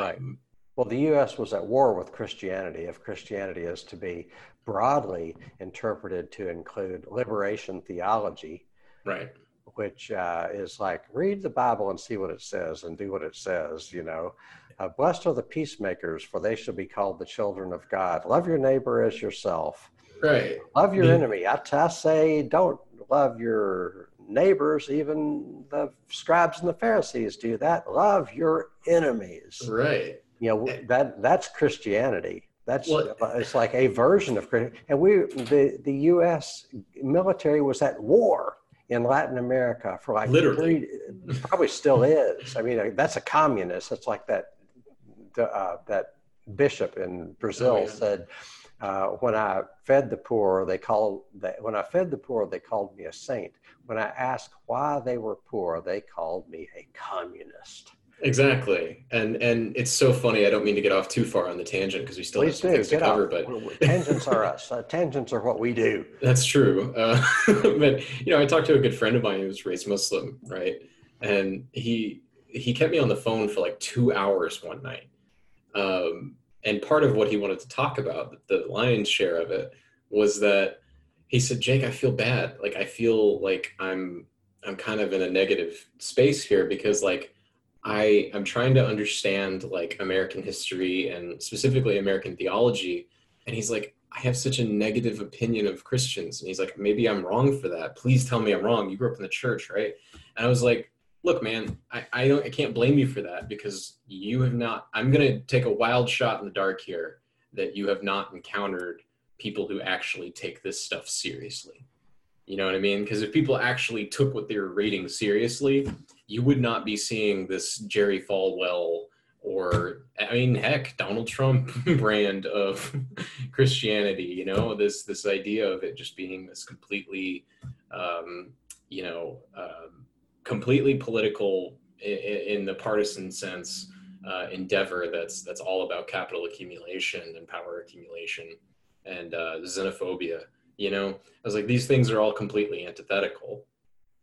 Right. Um, Well, the U.S. was at war with Christianity. If Christianity is to be broadly interpreted to include liberation theology, Right. which uh, is like read the Bible and see what it says and do what it says. You know, uh, blessed are the peacemakers, for they shall be called the children of God. Love your neighbor as yourself. Right. Love your enemy. I, I say, don't love your neighbors. Even the scribes and the Pharisees do that. Love your enemies. Right. You know that that's Christianity. That's Well- it's like a version of Christianity. And we the the U.S. military was at war in Latin America for like Literally. three, probably still is. I mean, that's a communist. It's like that uh, that bishop in Brazil Oh, yeah. said. Uh, when I fed the poor, they called. They, when I fed the poor, they called me a saint. When I asked why they were poor, they called me a communist. Exactly. And and it's so funny. I don't mean to get off too far on the tangent because we still have Please some do things to cover, off. but Tangents are us. Uh, tangents are what we do. That's true. Uh, but you know, I talked to a good friend of mine who was raised Muslim, right? And he he kept me on the phone for like two hours one night. Um, and part of what he wanted to talk about, the lion's share of it, was that he said, "Jake, I feel bad. Like I feel like I'm I'm kind of in a negative space here because like I I'm trying to understand like American history and specifically American theology." And he's like, I have such a negative opinion of Christians. And he's like, maybe I'm wrong for that. Please tell me I'm wrong. You grew up in the church, right? And I was like, look, man, I, I don't I can't blame you for that because you have not I'm gonna take a wild shot in the dark here that you have not encountered people who actually take this stuff seriously. You know what I mean? Because if people actually took what they were reading seriously, you would not be seeing this Jerry Falwell or I mean, heck, Donald Trump brand of Christianity. You know, this this idea of it just being this completely, um, you know, um, completely political in, in the partisan sense uh, endeavor. That's that's all about capital accumulation and power accumulation and uh, xenophobia. You know, I was like, these things are all completely antithetical.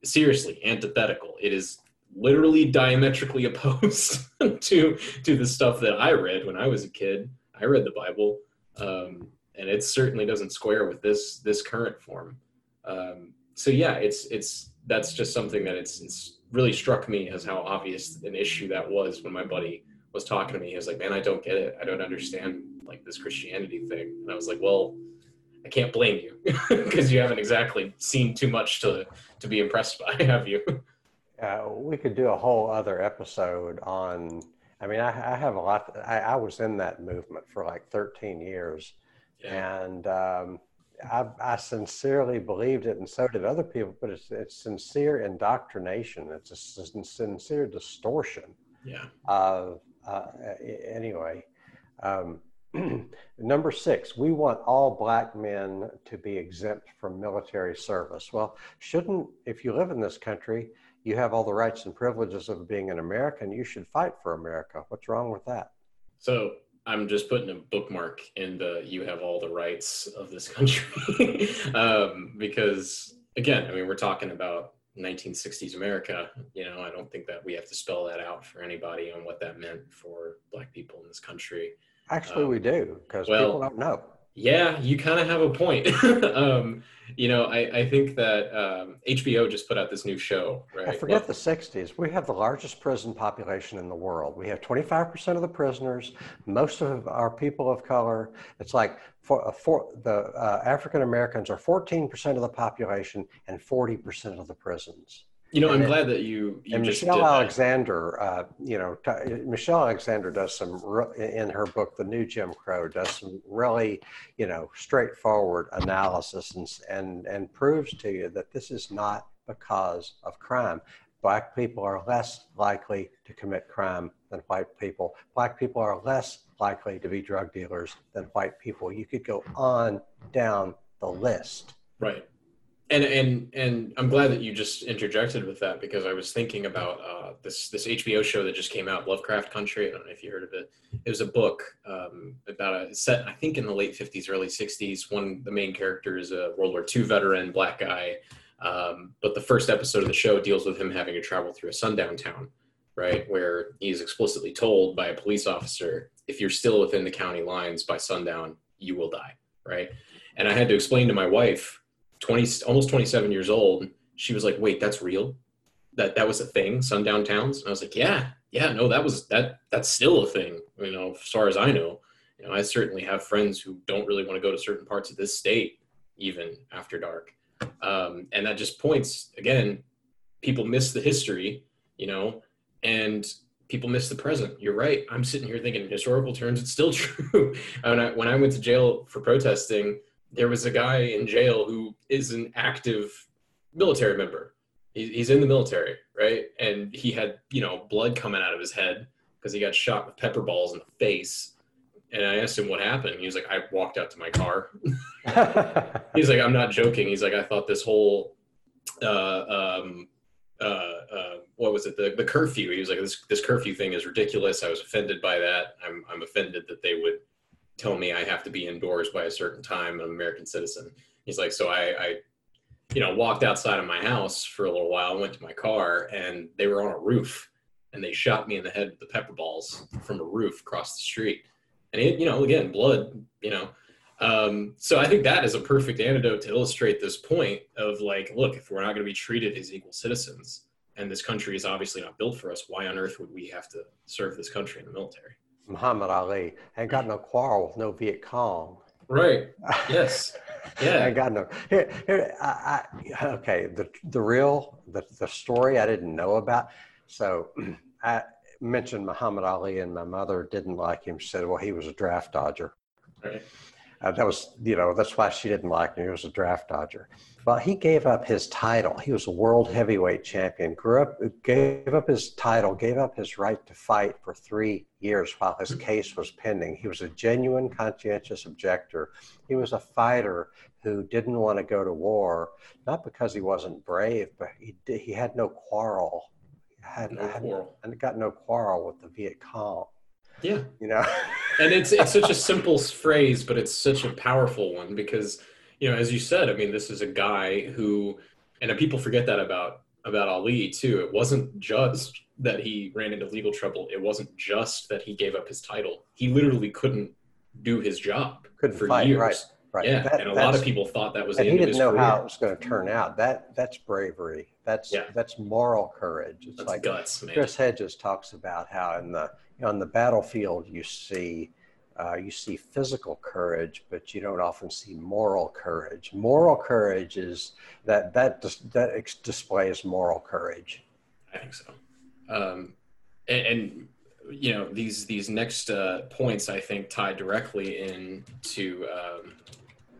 Seriously, antithetical. It is literally diametrically opposed to to the stuff that I read when I was a kid. I read the Bible, um, and it certainly doesn't square with this this current form. Um, so yeah, it's it's that's just something that it's it's really struck me as how obvious an issue that was when my buddy was talking to me. He was like, "Man, I don't get it. I don't understand like this Christianity thing." And I was like, "Well." I can't blame you because you haven't exactly seen too much to to be impressed by, have you? Uh, we could do a whole other episode on. I mean, I, I have a lot. I, I was in that movement for like 13 years, and um, I, I sincerely believed it, and so did other people. But it's it's sincere indoctrination. It's a sincere distortion yeah. of uh, anyway. Um, number six, we want all black men to be exempt from military service. Well, shouldn't if you live in this country, you have all the rights and privileges of being an American. You should fight for America. What's wrong with that? So I'm just putting a bookmark in the "you have all the rights of this country" um, because, again, I mean, we're talking about 1960s America. You know, I don't think that we have to spell that out for anybody on what that meant for Black people in this country. Actually, Um, we do because well, people don't know. Yeah, you kind of have a point. um, you know, I, I think that um, HBO just put out this new show, right? I forget the 60s. We have the largest prison population in the world. We have 25% of the prisoners, most of our people of color. It's like for, uh, for the uh, African Americans are 14% of the population and 40% of the prisons. You know, I'm and glad that you you and just Michelle. Alexander, uh, you know, t- Michelle Alexander does some re- in her book, The New Jim Crow, does some really, you know, straightforward analysis and and and proves to you that this is not because of crime. Black people are less likely to commit crime than white people. Black people are less likely to be drug dealers than white people. You could go on down the list. Right. And and and I'm glad that you just interjected with that because I was thinking about uh, this this HBO show that just came out, Lovecraft Country. I don't know if you heard of it. It was a book um, about a set, I think, in the late 50s, early 60s. One the main character is a World War II veteran, black guy. Um, but the first episode of the show deals with him having to travel through a sundown town, right, where he's explicitly told by a police officer, if you're still within the county lines by sundown, you will die, right? And I had to explain to my wife 20 almost 27 years old she was like, "Wait, that's real? That that was a thing, sundown towns?" And I was like, "Yeah, yeah, no, that was that that's still a thing. You know, as far as I know, you know, I certainly have friends who don't really want to go to certain parts of this state even after dark, um, and that just points again, people miss the history, you know, and people miss the present. You're right. I'm sitting here thinking in historical terms, it's still true. when, I, when I went to jail for protesting, there was a guy in jail who is an active military member. he's in the military, right? And he had, you know, blood coming out of his head because he got shot with pepper balls in the face. And I asked him what happened. He was like, I walked out to my car. he's like, I'm not joking. He's like, I thought this whole uh, um, uh, uh, what was it the, the curfew he was like this this curfew thing is ridiculous i was offended by that i'm i'm offended that they would tell me i have to be indoors by a certain time i'm an american citizen. He's like so i i you know walked outside of my house for a little while went to my car and they were on a roof and they shot me in the head with the pepper balls from a roof across the street. And it you know again blood you know. Um, so I think that is a perfect antidote to illustrate this point of like, look, if we're not going to be treated as equal citizens, and this country is obviously not built for us, why on earth would we have to serve this country in the military? Muhammad Ali ain't got no quarrel with no Viet Cong. Right. Yes. Yeah. I got no. Here, here. I, I, okay. The the real the the story I didn't know about. So I mentioned Muhammad Ali, and my mother didn't like him. She said, "Well, he was a draft dodger." Right. Uh, that was, you know, that's why she didn't like him. He was a draft dodger. Well, he gave up his title. He was a world heavyweight champion. Grew up, gave up his title, gave up his right to fight for three years while his case was pending. He was a genuine, conscientious objector. He was a fighter who didn't want to go to war, not because he wasn't brave, but he he had no quarrel. Had, no had, quarrel. and got no quarrel with the Viet Cong. Yeah. You know. and it's it's such a simple phrase, but it's such a powerful one because, you know, as you said, I mean, this is a guy who and uh, people forget that about about Ali too. It wasn't just that he ran into legal trouble. It wasn't just that he gave up his title. He literally couldn't do his job couldn't for fight, years. Right, right. Yeah, that, and a lot of people thought that was. And he didn't know career. how it was going to turn out. That that's bravery. That's yeah. that's moral courage. It's that's like guts, man. Chris Hedges talks about how in the on the battlefield you see uh, you see physical courage, but you don't often see moral courage. Moral courage is that that dis- that ex- displays moral courage. I think so, um, and, and, you know these these next uh, points I think tie directly into um,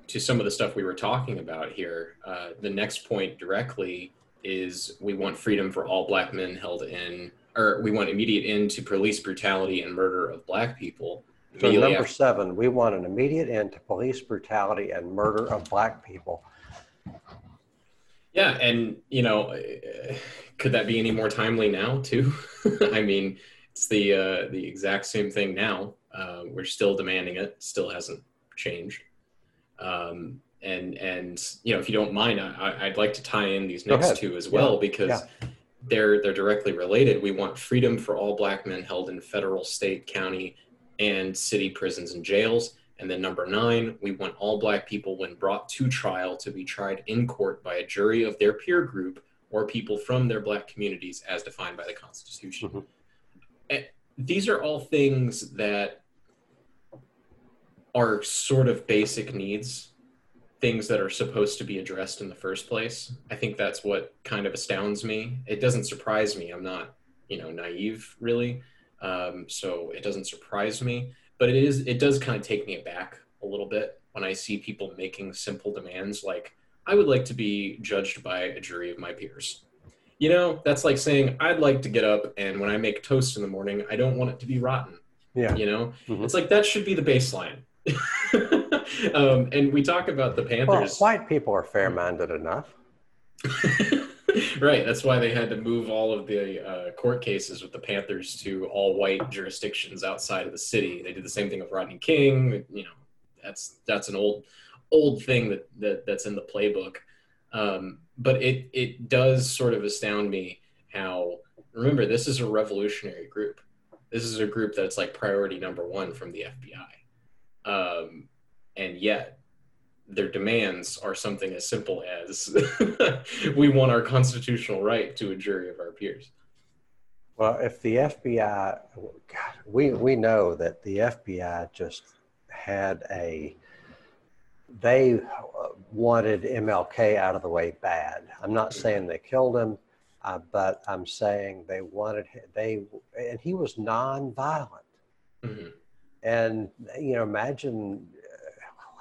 to some of the stuff we were talking about here. Uh, the next point directly is we want freedom for all Black men held in or we want immediate end to police brutality and murder of black people. So number after- seven, we want an immediate end to police brutality and murder of black people. Yeah, and you know, could that be any more timely now too? I mean, it's the uh, the exact same thing now. Uh, we're still demanding it. Still hasn't changed. Um, and and you know, if you don't mind, I, would like to tie in these next two as well yeah. because. Yeah they're they're directly related. We want freedom for all black men held in federal, state, county, and city prisons and jails. And then number nine, we want all black people, when brought to trial, to be tried in court by a jury of their peer group or people from their black communities as defined by the Constitution. Mm-hmm. These are all things that are sort of basic needs things that are supposed to be addressed in the first place. I think that's what kind of astounds me. It doesn't surprise me. I'm not, you know, naive really. Um, so it doesn't surprise me, but it is, it does kind of take me aback a little bit when I see people making simple demands like, I would like to be judged by a jury of my peers. You know, that's like saying, I'd like to get up and when I make toast in the morning, I don't want it to be rotten. Yeah. You know, mm-hmm. it's like that should be the baseline. um, and we talk about the Panthers. Well, white people are fair-minded enough. right. That's why they had to move all of the uh, court cases with the Panthers to all white jurisdictions outside of the city. They did the same thing with Rodney King. You know, that's that's an old old thing that, that that's in the playbook. Um, but it it does sort of astound me how remember this is a revolutionary group. This is a group that's like priority number one from the FBI. Um, and yet their demands are something as simple as we want our constitutional right to a jury of our peers. Well, if the FBI, God, we, we know that the FBI just had a, they wanted MLK out of the way bad. I'm not saying they killed him, uh, but I'm saying they wanted, they, and he was nonviolent. Mm-hmm. And, you know, imagine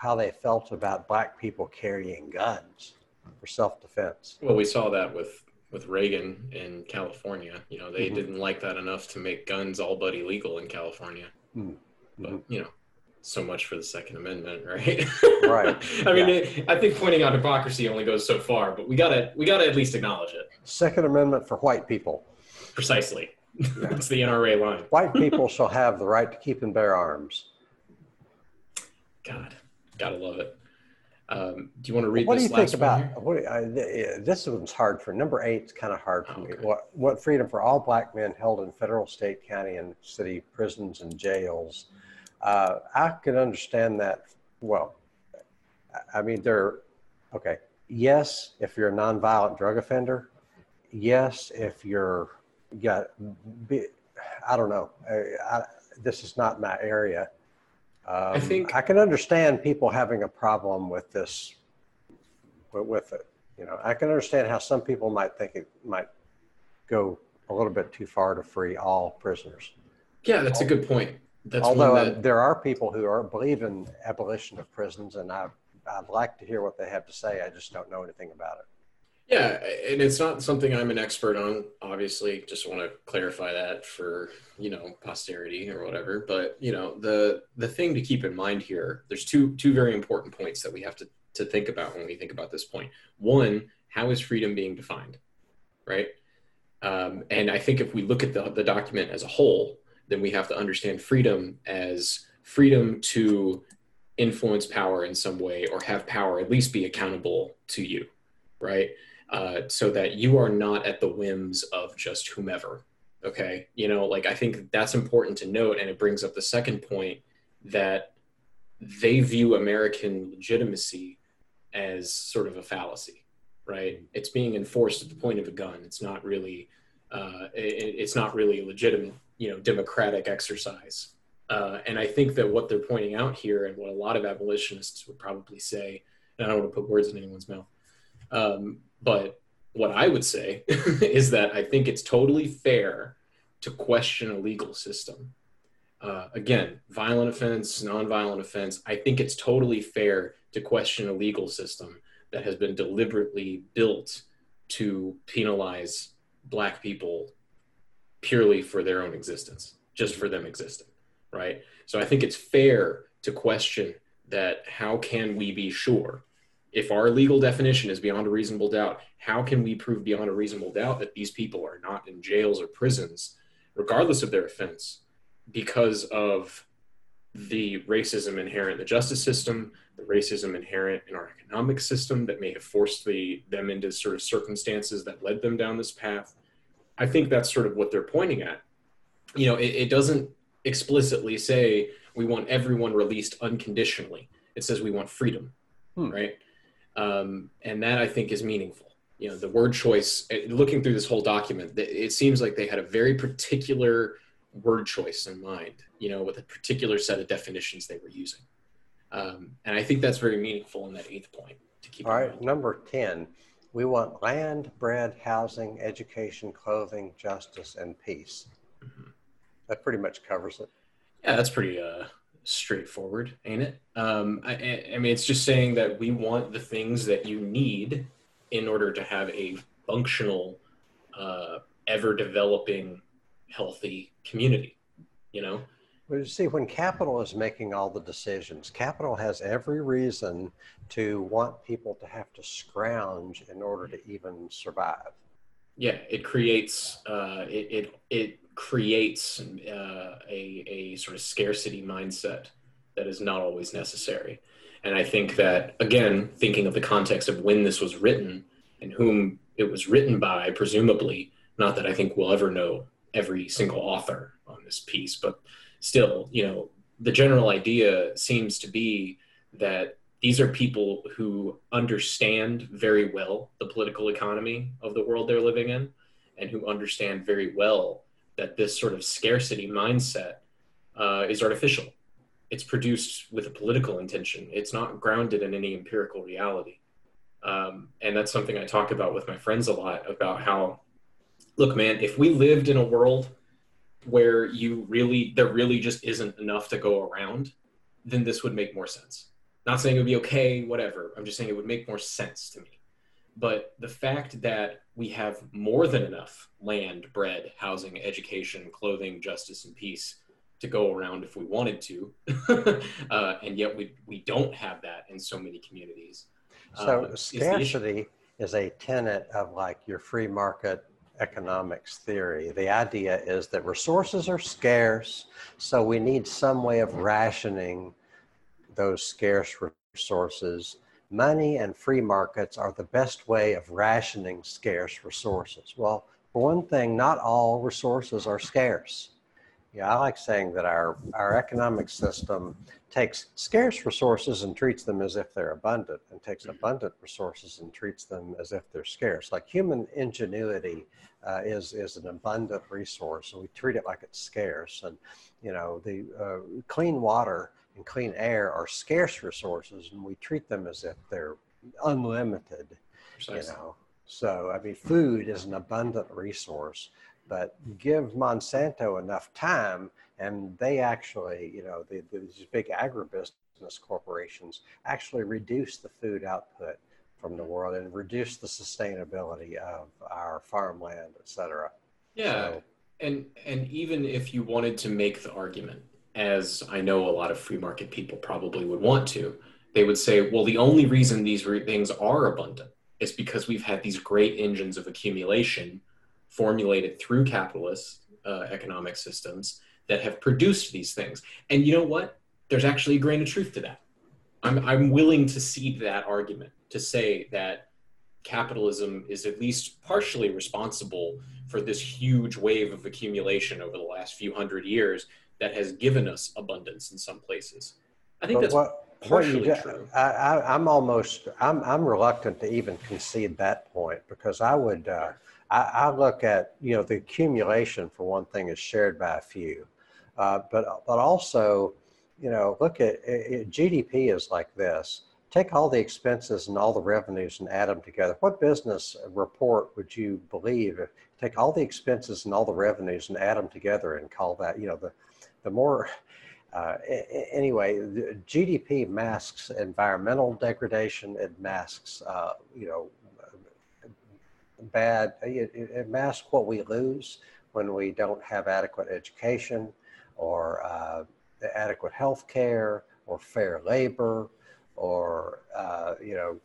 how they felt about black people carrying guns for self-defense. Well, we saw that with with Reagan in California. You know, they mm-hmm. didn't like that enough to make guns all but illegal in California. Mm-hmm. But you know, so much for the Second Amendment, right? Right. I mean, yeah. it, I think pointing out hypocrisy only goes so far, but we gotta we gotta at least acknowledge it. Second Amendment for white people. Precisely. Yeah. That's the NRA line. White people shall have the right to keep and bear arms. God, gotta love it. Um, do you want to read? What do you think about? What, I, this one's hard for number eight. It's kind of hard for oh, okay. me. What, what freedom for all black men held in federal, state, county, and city prisons and jails? Uh, I can understand that. Well, I mean, they're okay. Yes, if you're a nonviolent drug offender. Yes, if you're got. I don't know. I, I, this is not my area. Um, I think I can understand people having a problem with this, with it. You know, I can understand how some people might think it might go a little bit too far to free all prisoners. Yeah, that's a good point. That's Although that... there are people who are believe in abolition of prisons, and I, I'd like to hear what they have to say. I just don't know anything about it. Yeah, and it's not something I'm an expert on. Obviously, just want to clarify that for you know posterity or whatever. But you know the the thing to keep in mind here, there's two two very important points that we have to to think about when we think about this point. One, how is freedom being defined, right? Um, and I think if we look at the the document as a whole, then we have to understand freedom as freedom to influence power in some way or have power at least be accountable to you, right? Uh, so that you are not at the whims of just whomever. Okay. You know, like I think that's important to note. And it brings up the second point that they view American legitimacy as sort of a fallacy, right? It's being enforced at the point of a gun. It's not really, uh, it, it's not really a legitimate, you know, democratic exercise. Uh, and I think that what they're pointing out here, and what a lot of abolitionists would probably say, and I don't want to put words in anyone's mouth, um, but what I would say is that I think it's totally fair to question a legal system. Uh, again, violent offense, nonviolent offense, I think it's totally fair to question a legal system that has been deliberately built to penalize Black people purely for their own existence, just for them existing, right? So I think it's fair to question that how can we be sure if our legal definition is beyond a reasonable doubt, how can we prove beyond a reasonable doubt that these people are not in jails or prisons, regardless of their offense, because of the racism inherent in the justice system, the racism inherent in our economic system that may have forced the, them into sort of circumstances that led them down this path? I think that's sort of what they're pointing at. You know, it, it doesn't explicitly say we want everyone released unconditionally. It says we want freedom, hmm. right? Um, and that I think is meaningful. You know, the word choice, eh, looking through this whole document, it seems like they had a very particular word choice in mind, you know, with a particular set of definitions they were using. Um, and I think that's very meaningful in that eighth point to keep. All right, mind. number 10, we want land, bread, housing, education, clothing, justice, and peace. Mm-hmm. That pretty much covers it. Yeah, that's pretty uh, straightforward, ain't it? Um, I, I, mean, it's just saying that we want the things that you need in order to have a functional, uh, ever developing, healthy community, you know? Well, you see, when capital is making all the decisions, capital has every reason to want people to have to scrounge in order to even survive. Yeah, it creates uh, it, it it creates uh, a, a sort of scarcity mindset that is not always necessary. And I think that, again, thinking of the context of when this was written and whom it was written by, presumably, not that I think we'll ever know every single author on this piece, but still, you know, the general idea seems to be that these are people who understand very well the political economy of the world they're living in and who understand very well that this sort of scarcity mindset uh, is artificial. It's produced with a political intention. It's not grounded in any empirical reality. Um, and that's something I talk about with my friends a lot about how, look, man, if we lived in a world where you really, there really just isn't enough to go around, then this would make more sense. Not saying it would be okay, whatever. I'm just saying it would make more sense to me. But the fact that we have more than enough land, bread, housing, education, clothing, justice, and peace to go around if we wanted to, uh, and yet we, we don't have that in so many communities. So um, scarcity is, is a tenet of like your free market economics theory. The idea is that resources are scarce, so we need some way of rationing those scarce resources money and free markets are the best way of rationing scarce resources. Well, for one thing, not all resources are scarce. Yeah, I like saying that our, our economic system takes scarce resources and treats them as if they're abundant, and takes abundant resources and treats them as if they're scarce. Like human ingenuity uh, is, is an abundant resource, and we treat it like it's scarce. And, you know, the uh, clean water and clean air are scarce resources and we treat them as if they're unlimited Precisely. you know. So i mean food is an abundant resource but give monsanto enough time and they actually you know the, these big agribusiness corporations actually reduce the food output from the world and reduce the sustainability of our farmland et cetera. Yeah. So, and and even if you wanted to make the argument as I know a lot of free market people probably would want to, they would say, well, the only reason these re- things are abundant is because we've had these great engines of accumulation formulated through capitalist uh, economic systems that have produced these things. And you know what? There's actually a grain of truth to that. I'm, I'm willing to cede that argument to say that capitalism is at least partially responsible for this huge wave of accumulation over the last few hundred years that has given us abundance in some places. I think but that's what, partially what true. I, I, I'm almost, I'm, I'm reluctant to even concede that point because I would, uh, I, I, look at, you know, the accumulation for one thing is shared by a few, uh, but, but also, you know, look at it, GDP is like this. Take all the expenses and all the revenues and add them together. What business report would you believe if take all the expenses and all the revenues and add them together and call that, you know, the, the more, uh, anyway, GDP masks environmental degradation. It masks, uh, you know, bad, it, it, masks what we lose when we don't have adequate education or uh, adequate health care or fair labor or, uh, you know,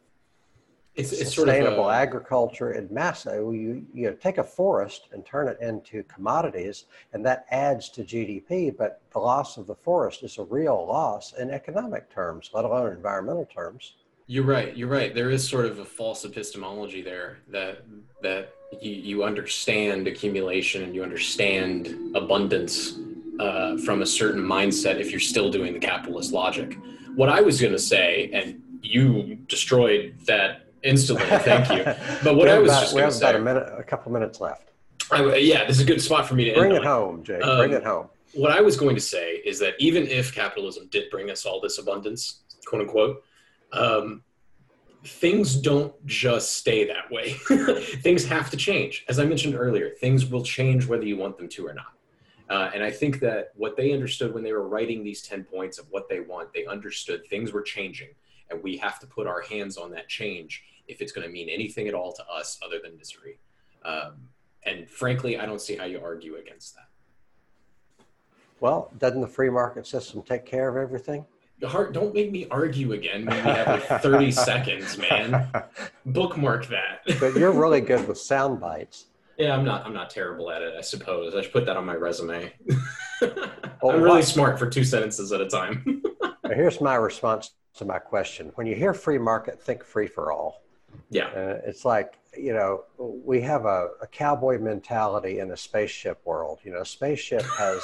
it's, it's sustainable sort of a, agriculture in mass. You, you take a forest and turn it into commodities, and that adds to GDP. But the loss of the forest is a real loss in economic terms, let alone environmental terms. You're right. You're right. There is sort of a false epistemology there that that you, you understand accumulation and you understand abundance uh, from a certain mindset if you're still doing the capitalist logic. What I was going to say, and you destroyed that instantly. Thank you. But what I was about, just we have say, about a minute, a couple minutes left. I, yeah, this is a good spot for me to bring it on. home, Jake. Um, bring it home. What I was going to say is that even if capitalism did bring us all this abundance, quote unquote, um, things don't just stay that way. things have to change. As I mentioned earlier, things will change whether you want them to or not. Uh, and I think that what they understood when they were writing these 10 points of what they want, they understood things were changing and we have to put our hands on that change if it's going to mean anything at all to us other than misery. Um, and frankly, I don't see how you argue against that. Well, doesn't the free market system take care of everything? Hart, don't make me argue again when we have like 30 seconds, man. Bookmark that. but you're really good with sound bites. Yeah, I'm not. I'm not terrible at it. I suppose I should put that on my resume. well, I'm really what? smart for two sentences at a time. Here's my response to my question. When you hear free market, think free for all. Yeah. Uh, it's like, you know, we have a, a, cowboy mentality in a spaceship world. You know, a spaceship has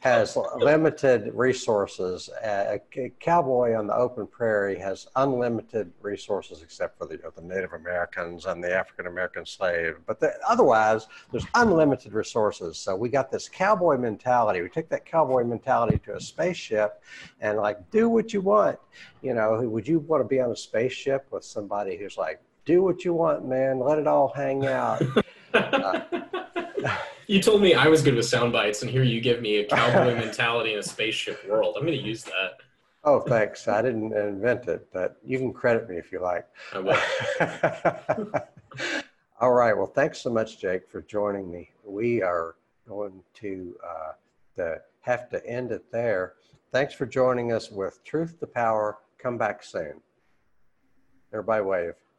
has limited resources. Uh, a cowboy on the open prairie has unlimited resources, except for the, you know, the Native Americans and the African American slave. But the, otherwise, there's unlimited resources. So we got this cowboy mentality. We take that cowboy mentality to a spaceship, and like, do what you want. You know, would you want to be on a spaceship with somebody who's like, do what you want, man. Let it all hang out. uh, you told me I was good with sound bites, and here you give me a cowboy mentality in a spaceship world. I'm going to use that. Oh, thanks. I didn't invent it, but you can credit me if you like. I will. All right. Well, thanks so much, Jake, for joining me. We are going to, uh, to have to end it there. Thanks for joining us with Truth to Power. Come back soon. Everybody wave.